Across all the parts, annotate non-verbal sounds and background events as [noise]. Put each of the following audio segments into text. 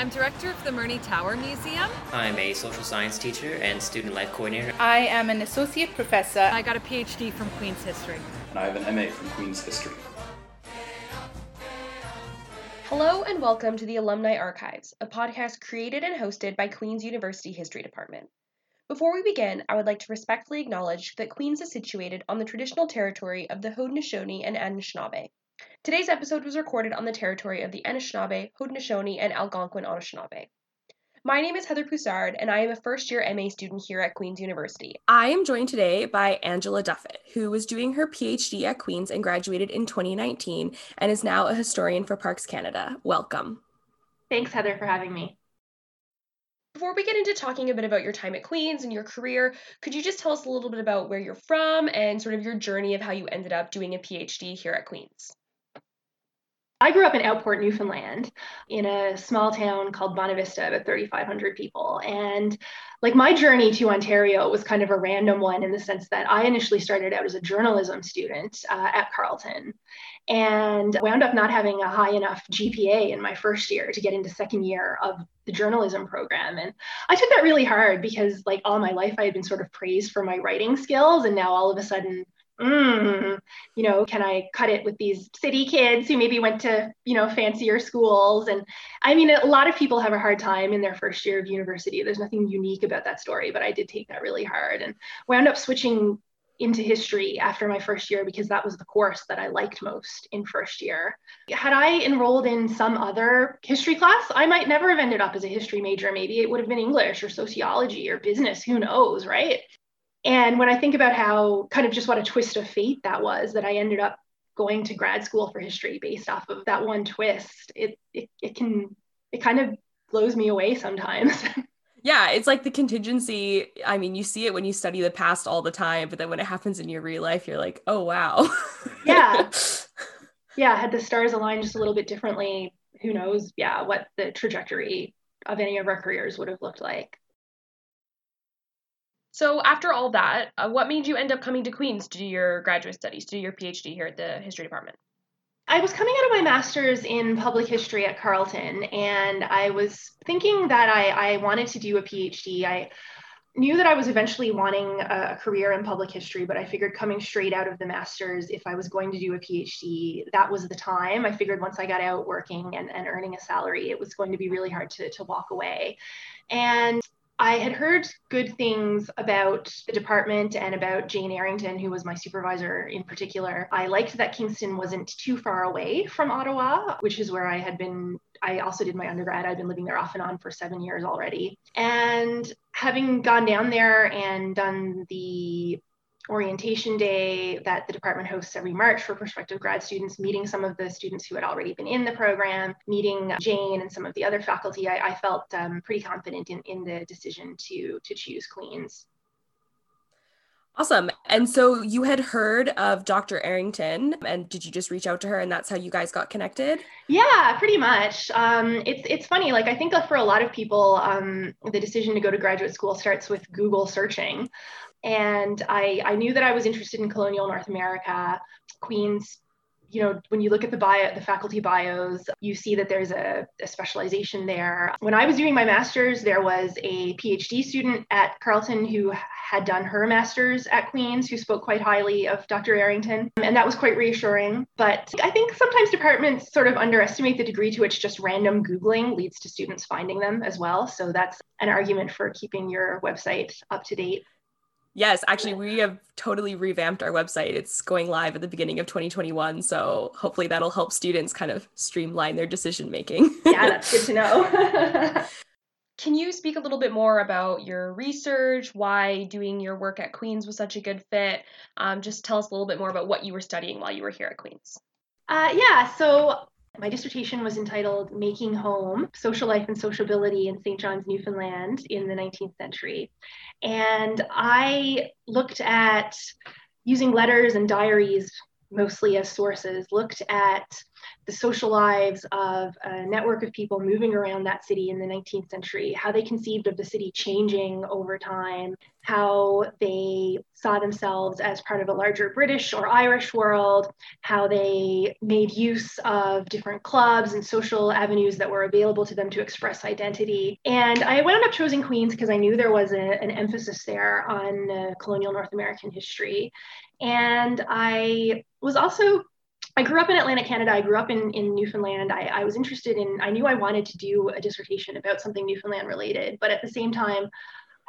I'm director of the Murney Tower Museum. I'm a social science teacher and student life coordinator. I am an associate professor. I got a PhD from Queen's History. And I have an MA from Queen's History. Hello and welcome to the Alumni Archives, a podcast created and hosted by Queen's University History Department. Before we begin, I would like to respectfully acknowledge that Queens is situated on the traditional territory of the Haudenosaunee and Anishinaabe. Today's episode was recorded on the territory of the Anishinaabe, Haudenosaunee, and Algonquin Anishinaabe. My name is Heather Poussard, and I am a first year MA student here at Queen's University. I am joined today by Angela Duffett, who was doing her PhD at Queen's and graduated in 2019 and is now a historian for Parks Canada. Welcome. Thanks, Heather, for having me. Before we get into talking a bit about your time at Queen's and your career, could you just tell us a little bit about where you're from and sort of your journey of how you ended up doing a PhD here at Queen's? I grew up in Outport, Newfoundland, in a small town called Bonavista, about 3,500 people. And like my journey to Ontario was kind of a random one in the sense that I initially started out as a journalism student uh, at Carleton and wound up not having a high enough GPA in my first year to get into second year of the journalism program. And I took that really hard because like all my life I had been sort of praised for my writing skills. And now all of a sudden mm, you know, can I cut it with these city kids who maybe went to, you know, fancier schools? And I mean, a lot of people have a hard time in their first year of university. There's nothing unique about that story, but I did take that really hard and wound up switching into history after my first year because that was the course that I liked most in first year. Had I enrolled in some other history class, I might never have ended up as a history major. Maybe it would have been English or sociology or business, who knows, right? And when I think about how kind of just what a twist of fate that was, that I ended up going to grad school for history based off of that one twist, it it, it can it kind of blows me away sometimes. [laughs] Yeah, it's like the contingency. I mean, you see it when you study the past all the time, but then when it happens in your real life, you're like, oh wow. yeah. [laughs] Yeah, had the stars aligned just a little bit differently, who knows, yeah, what the trajectory of any of our careers would have looked like. So, after all that, uh, what made you end up coming to Queen's to do your graduate studies, to do your PhD here at the history department? I was coming out of my master's in public history at Carleton, and I was thinking that I, I wanted to do a PhD. I knew that I was eventually wanting a career in public history, but I figured coming straight out of the master's, if I was going to do a PhD, that was the time. I figured once I got out working and, and earning a salary, it was going to be really hard to, to walk away. And I had heard good things about the department and about Jane Errington, who was my supervisor in particular. I liked that Kingston wasn't too far away from Ottawa, which is where I had been. I also did my undergrad. I'd been living there off and on for seven years already. And having gone down there and done the orientation day that the department hosts every March for prospective grad students, meeting some of the students who had already been in the program, meeting Jane and some of the other faculty, I, I felt um, pretty confident in, in the decision to, to choose Queen's. Awesome. And so you had heard of Dr. Errington, and did you just reach out to her, and that's how you guys got connected? Yeah, pretty much. Um, it's it's funny. Like I think for a lot of people, um, the decision to go to graduate school starts with Google searching and I, I knew that I was interested in colonial North America. Queens, you know, when you look at the bio, the faculty bios, you see that there's a, a specialization there. When I was doing my master's, there was a PhD student at Carleton who had done her master's at Queen's who spoke quite highly of Dr. Errington, and that was quite reassuring. But I think sometimes departments sort of underestimate the degree to which just random Googling leads to students finding them as well. So that's an argument for keeping your website up to date. Yes, actually, we have totally revamped our website. It's going live at the beginning of 2021. So hopefully that'll help students kind of streamline their decision making. yeah, that's good to know. [laughs] [laughs] Can you speak a little bit more about your research, why doing your work at Queen's was such a good fit? Um, just tell us a little bit more about what you were studying while you were here at Queen's. Uh, yeah, so my dissertation was entitled Making Home Social Life and Sociability in St. John's, Newfoundland in the 19th Century. And I looked at using letters and diaries mostly as sources, looked at the social lives of a network of people moving around that city in the 19th century, how they conceived of the city changing over time, how they saw themselves as part of a larger British or Irish world, how they made use of different clubs and social avenues that were available to them to express identity. And I wound up choosing Queens because I knew there was a, an emphasis there on uh, colonial North American history. And I was also I grew up in Atlantic Canada. I grew up in, in Newfoundland. I, I was interested in, I knew I wanted to do a dissertation about something Newfoundland related, but at the same time,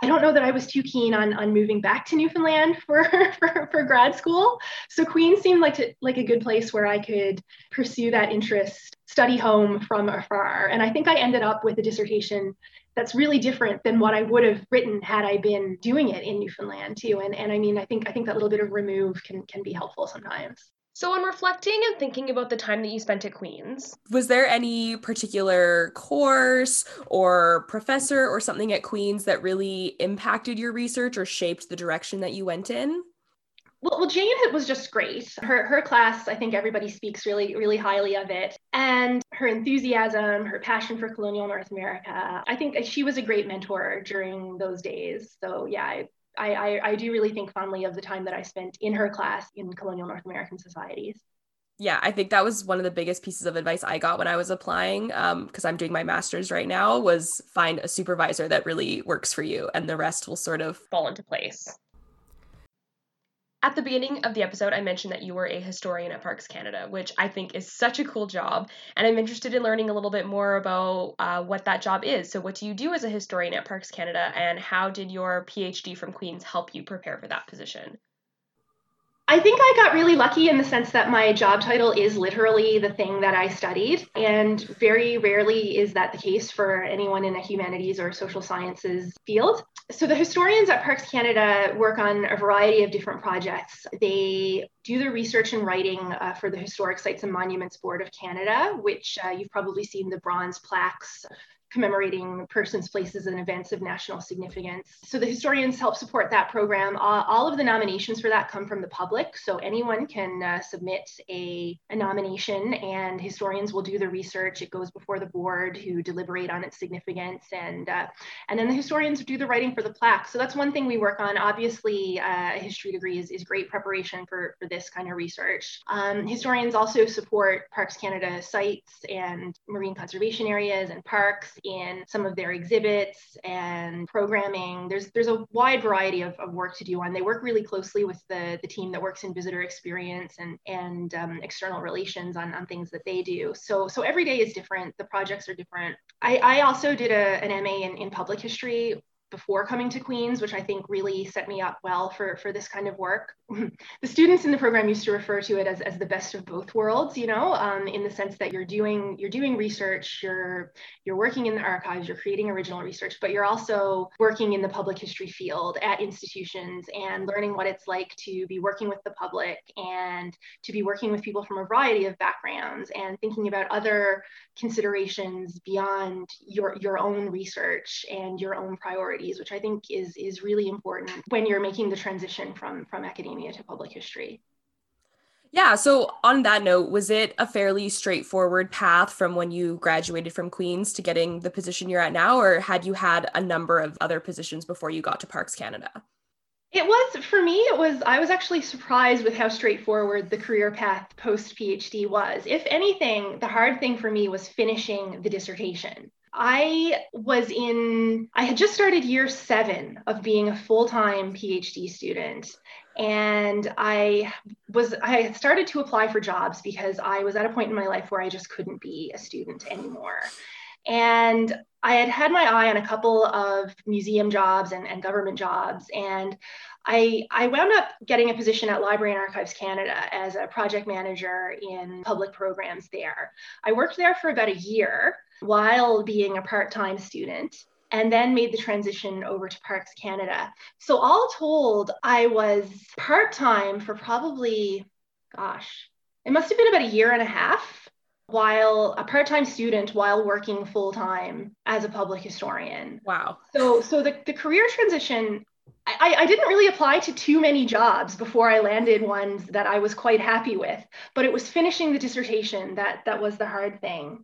I don't know that I was too keen on, on moving back to Newfoundland [laughs] for, for, for grad school. So Queens seemed like, to, like a good place where I could pursue that interest, study home from afar. And I think I ended up with a dissertation that's really different than what I would have written had I been doing it in Newfoundland too. And, and I mean, I think I think that little bit of remove can can be helpful sometimes. So, on reflecting and thinking about the time that you spent at Queen's, was there any particular course or professor or something at Queen's that really impacted your research or shaped the direction that you went in? Well, well, Jane was just great. Her her class, I think everybody speaks really really highly of it, and her enthusiasm, her passion for colonial North America. I think she was a great mentor during those days. So yeah, I, I, I, I do really think fondly of the time that I spent in her class in colonial North American societies. Yeah, I think that was one of the biggest pieces of advice I got when I was applying, because um, I'm doing my master's right now, was find a supervisor that really works for you, and the rest will sort of fall into place. At the beginning of the episode, I mentioned that you were a historian at Parks Canada, which I think is such a cool job. And I'm interested in learning a little bit more about uh, what that job is. So, what do you do as a historian at Parks Canada, and how did your PhD from Queen's help you prepare for that position? I think I got really lucky in the sense that my job title is literally the thing that I studied. And very rarely is that the case for anyone in a humanities or social sciences field. So, the historians at Parks Canada work on a variety of different projects. They do the research and writing uh, for the Historic Sites and Monuments Board of Canada, which uh, you've probably seen the bronze plaques commemorating persons, places, and events of national significance. So the historians help support that program. Uh, all of the nominations for that come from the public, so anyone can uh, submit a, a, nomination, and historians will do the research. It goes before the board who deliberate on its significance, and uh, and then the historians do the writing for the plaque. So that's one thing we work on. Obviously, uh, a history degree is, is great preparation for, for this kind of research. Um, historians also support Parks Canada sites and marine conservation areas and parks in some of their exhibits and programming. There's there's a wide variety of, of work to do and they work really closely with the, the team that works in visitor experience and, and um, external relations on, on things that they do. So so every day is different. The projects are different. I, I also did a, an MA in, in public history before coming to Queen's, which I think really set me up well for, for this kind of work. [laughs] the students in the program used to refer to it as, as the best of both worlds, you know, um, in the sense that you're doing you're doing research, you're you're working in the archives, you're creating original research, but you're also working in the public history field at institutions and learning what it's like to be working with the public and to be working with people from a variety of backgrounds and thinking about other considerations beyond your your own research and your own priorities, which I think is is really important when you're making the transition from from academia academia to public history. Yeah. So, on that note, was it a fairly straightforward path from when you graduated from Queen's to getting the position you're at now, or had you had a number of other positions before you got to Parks Canada? It was, for me, it was, I was actually surprised with how straightforward the career path post PhD was. If anything, the hard thing for me was finishing the dissertation. I was in, I had just started year seven of being a full time PhD student. And i was i started to apply for jobs because i was at a point in my life where i just couldn't be a student anymore. And i had had my eye on a couple of museum jobs and, and government jobs. And I, I wound up getting a position at library and archives canada as a project manager in public programs there. I worked there for about a year while being a part-time student and then made the transition over to Parks Canada. So, all told, I was part time for probably, gosh, it must have been about a year and a half while a part-time student while working full-time as a public historian. Wow. So so the, the career transition I, I, didn't really apply to too many jobs before I landed ones that I was quite happy with, but it was finishing the dissertation that that was the hard thing.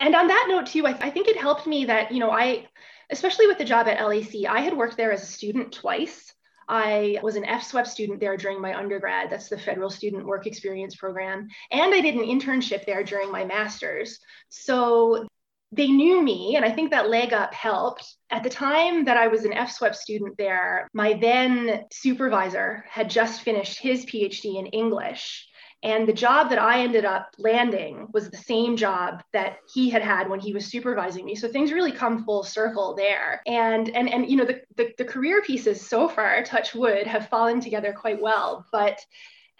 And on that note too, I, I think it helped me that you know I, especially with the job at LAC, I had worked there as a student twice. I was an FSWEP student there during my undergrad. That's the Federal Student Work Experience Program. And I did an internship there during my master's. So they knew me, and I think that leg up helped. At the time that I was an FSWEP student there, my then supervisor had just finished his PhD in English. And the job that I ended up landing was the same job that he had had when he was supervising me. So things really come full circle there. And and and you know the the, the career pieces so far, touch wood, have fallen together quite well. But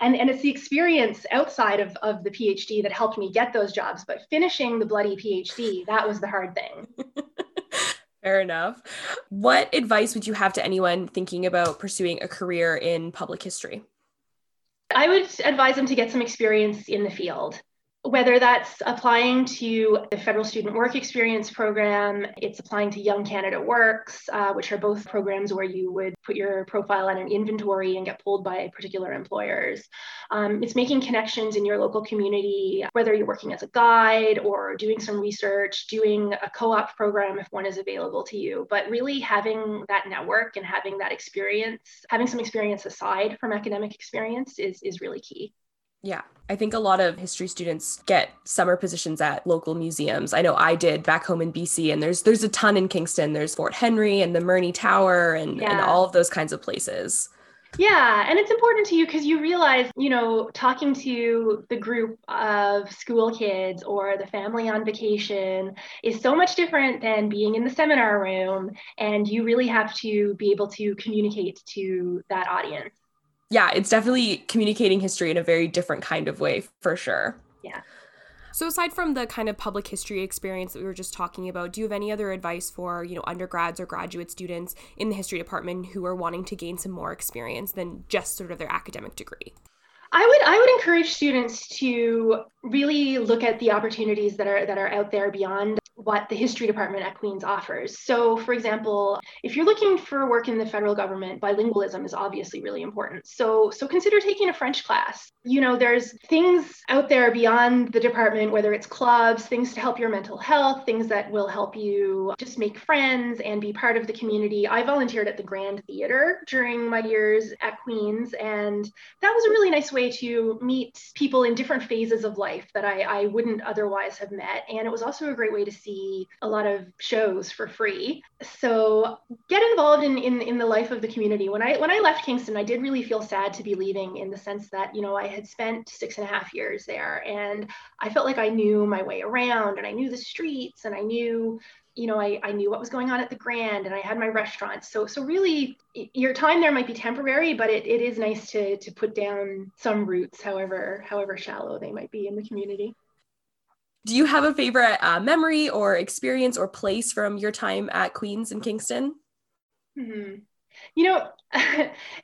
and, and it's the experience outside of, of the PhD that helped me get those jobs. But finishing the bloody PhD, that was the hard thing. [laughs] Fair enough. What advice would you have to anyone thinking about pursuing a career in public history? I would advise them to get some experience in the field whether that's applying to the Federal Student Work Experience Program, it's applying to Young Canada Works, uh, which are both programs where you would put your profile on an inventory and get pulled by particular employers. Um, it's making connections in your local community, whether you're working as a guide or doing some research, doing a co op program if one is available to you, but really having that network and having that experience, having some experience aside from academic experience is, is really key. Yeah. I think a lot of history students get summer positions at local museums. I know I did back home in BC and there's there's a ton in Kingston. There's Fort Henry and the Murney Tower and, yeah. and all of those kinds of places. Yeah, and it's important to you because you realize, you know, talking to the group of school kids or the family on vacation is so much different than being in the seminar room. And you really have to be able to communicate to that audience yeah, it's definitely communicating history in a very different kind of way for sure. Yeah. So aside from the kind of public history experience that we were just talking about, do you have any other advice for, you know, undergrads or graduate students in the history department who are wanting to gain some more experience than just sort of their academic degree? I would I would encourage students to really look at the opportunities that are that are out there beyond what the history department at Queen's offers. So, for example, if you're looking for work in the federal government, bilingualism is obviously really important. So, so consider taking a French class. You know, there's things out there beyond the department, whether it's clubs, things to help your mental health, things that will help you just make friends and be part of the community. I volunteered at the Grand Theater during my years at Queen's, and that was a really nice way to meet people in different phases of life that I, I wouldn't otherwise have met. And it was also a great way to see see a lot of shows for free. So get involved in, in, in the life of the community. When I when I left Kingston, I did really feel sad to be leaving in the sense that, you know, I had spent six and a half years there and I felt like I knew my way around and I knew the streets and I knew you know, I, I knew what was going on at the Grand and I had my restaurants. So, so really your time there might be temporary, but it, it is nice to, to put down some roots, however, however shallow they might be in the community. Do you have a favorite uh, memory or experience or place from your time at Queen's in Kingston? Mm-hmm. You know, [laughs]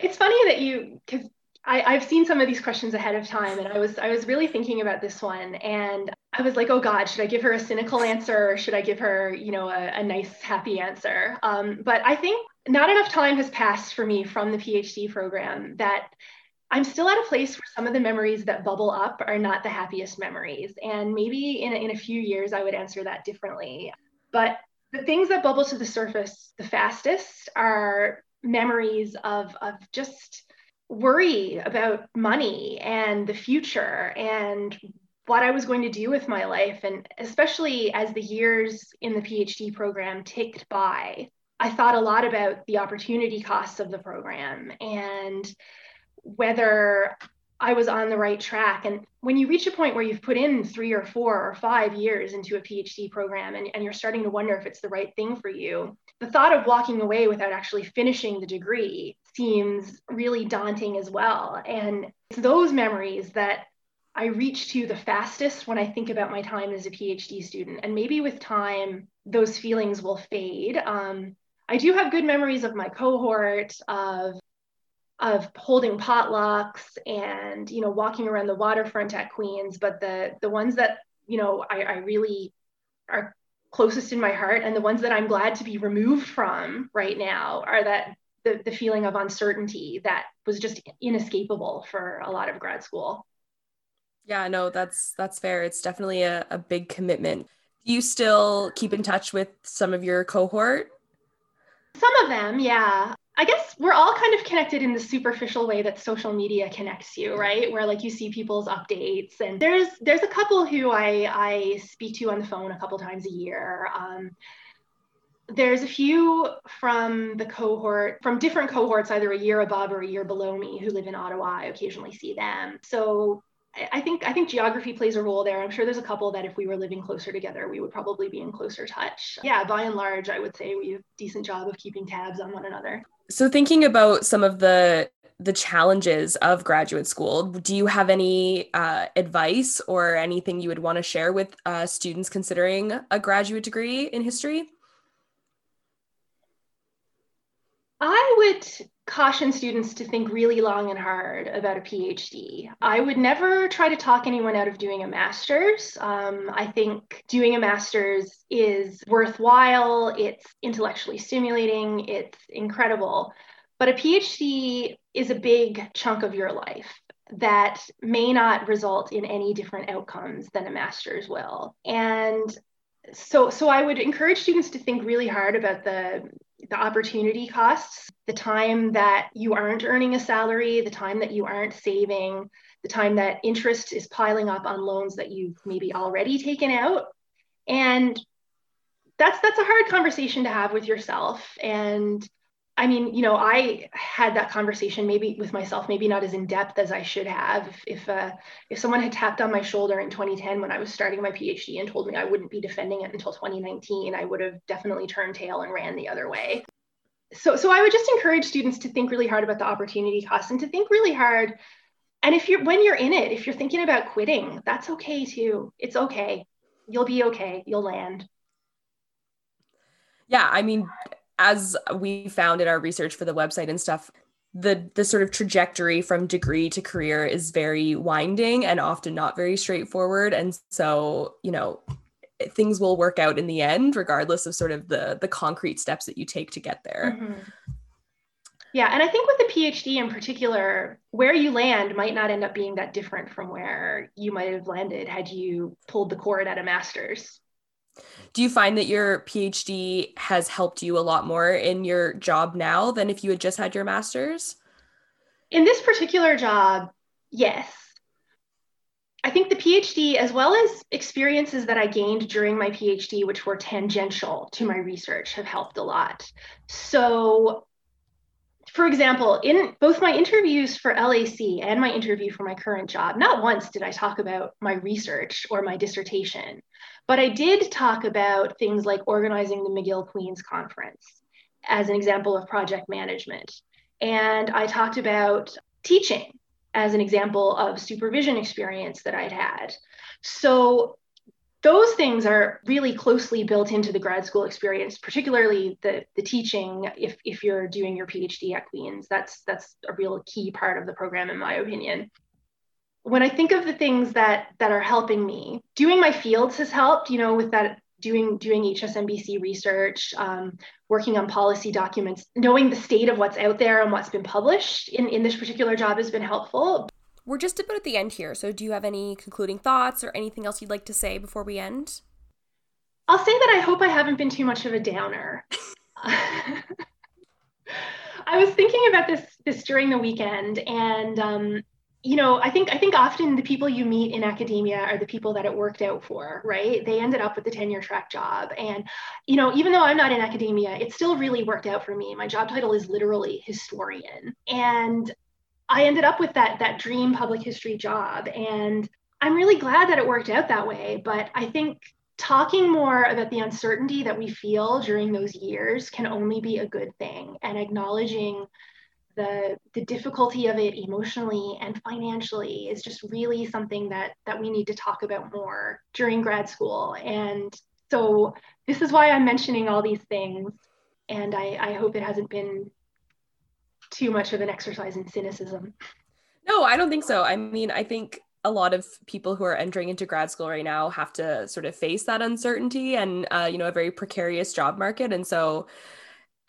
it's funny that you because I've seen some of these questions ahead of time, and I was I was really thinking about this one, and I was like, oh God, should I give her a cynical answer or should I give her, you know, a, a nice happy answer? Um, but I think not enough time has passed for me from the PhD program that I'm still at a place where some of the memories that bubble up are not the happiest memories. And maybe in a, in a few years, I would answer that differently. But the things that bubble to the surface the fastest are memories of, of just worry about money and the future and what I was going to do with my life. And especially as the years in the PhD program ticked by, I thought a lot about the opportunity costs of the program and whether I was on the right track. And when you reach a point where you've put in three or four or five years into a PhD program and, and you're starting to wonder if it's the right thing for you, the thought of walking away without actually finishing the degree seems really daunting as well. And it's those memories that I reach to the fastest when I think about my time as a PhD student. And maybe with time, those feelings will fade. Um, I do have good memories of my cohort, of of holding potlucks and you know walking around the waterfront at Queens, but the the ones that you know I, I really are closest in my heart and the ones that I'm glad to be removed from right now are that the, the feeling of uncertainty that was just inescapable for a lot of grad school. Yeah, no, that's that's fair. It's definitely a, a big commitment. Do you still keep in touch with some of your cohort? Some of them, yeah. I guess we're all kind of connected in the superficial way that social media connects you, right? Where like you see people's updates, and there's there's a couple who I I speak to on the phone a couple times a year. Um, there's a few from the cohort from different cohorts either a year above or a year below me who live in ottawa i occasionally see them so I think I think geography plays a role there. I'm sure there's a couple that if we were living closer together, we would probably be in closer touch. Yeah, by and large, I would say we have a decent job of keeping tabs on one another. So thinking about some of the the challenges of graduate school, do you have any uh, advice or anything you would want to share with uh, students considering a graduate degree in history? I would caution students to think really long and hard about a PhD. I would never try to talk anyone out of doing a master's. Um, I think doing a master's is worthwhile, it's intellectually stimulating, it's incredible. But a PhD is a big chunk of your life that may not result in any different outcomes than a master's will. And so so I would encourage students to think really hard about the the opportunity costs, the time that you aren't earning a salary, the time that you aren't saving, the time that interest is piling up on loans that you've maybe already taken out. And that's that's a hard conversation to have with yourself. And I mean, you know, I had that conversation maybe with myself, maybe not as in depth as I should have. If if, uh, if someone had tapped on my shoulder in 2010 when I was starting my PhD and told me I wouldn't be defending it until 2019, I would have definitely turned tail and ran the other way. So so I would just encourage students to think really hard about the opportunity cost and to think really hard. And if you're when you're in it, if you're thinking about quitting, that's okay too. It's okay. You'll be okay. You'll land. Yeah, I mean, as we found in our research for the website and stuff, the the sort of trajectory from degree to career is very winding and often not very straightforward. And so, you know, things will work out in the end, regardless of sort of the the concrete steps that you take to get there. Mm-hmm. Yeah, and I think with the PhD in particular, where you land might not end up being that different from where you might have landed had you pulled the cord at a master's. Do you find that your PhD has helped you a lot more in your job now than if you had just had your master's? In this particular job, yes. I think the PhD, as well as experiences that I gained during my PhD, which were tangential to my research, have helped a lot. So, for example, in both my interviews for LAC and my interview for my current job, not once did I talk about my research or my dissertation. But I did talk about things like organizing the McGill Queen's Conference as an example of project management. And I talked about teaching as an example of supervision experience that I'd had. So those things are really closely built into the grad school experience, particularly the, the teaching if, if you're doing your PhD at Queen's. That's that's a real key part of the program in my opinion when I think of the things that that are helping me, doing my fields has helped. You know, with that doing doing HSMBC research, um, working on policy documents, knowing the state of what's out there and what's been published in in this particular job has been helpful. We're just about at the end here, so do you have any concluding thoughts or anything else you'd like to say before we end? I'll say that I hope I haven't been too much of a downer. [laughs] I was thinking about this this during the weekend, and um, you know, I think I think often the people you meet in academia are the people that it worked out for, right? They ended up with the tenure track job. And, you know, even though I'm not in academia, it still really worked out for me. My job title is literally historian. And I ended up with that that dream public history job. And I'm really glad that it worked out that way. But I think talking more about the uncertainty that we feel during those years can only be a good thing and acknowledging the the difficulty of it emotionally and financially is just really something that that we need to talk about more during grad school. And so this is why i'm mentioning all these things. And i i hope it hasn't been too much of an exercise in cynicism. No i don't think so. I mean i think a lot of people who are entering into grad school right now have to sort of face that uncertainty and uh, you know a very precarious job market. And so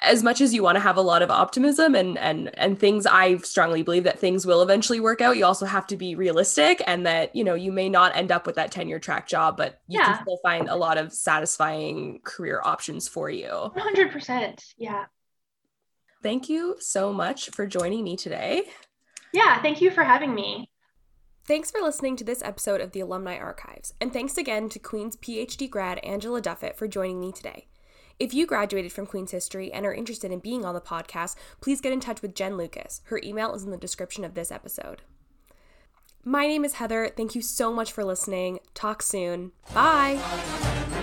as much as you want to have a lot of optimism and and and things i strongly believe that things will eventually work out you also have to be realistic and that you know you may not end up with that tenure track job but you Yeah. can still find a lot of satisfying career options for you 100%. Yeah. thank you so much for joining me today Yeah. Thank you for having me. Thanks for listening to this episode of the Alumni Archives, and thanks again to Queen's PhD grad Angela Duffett for joining me today. If you graduated from Queen's History and are interested in being on the podcast, please get in touch with Jenn Lucas. Her email is in the description of this episode. My name is Heather. Thank you so much for listening. Talk soon. Bye.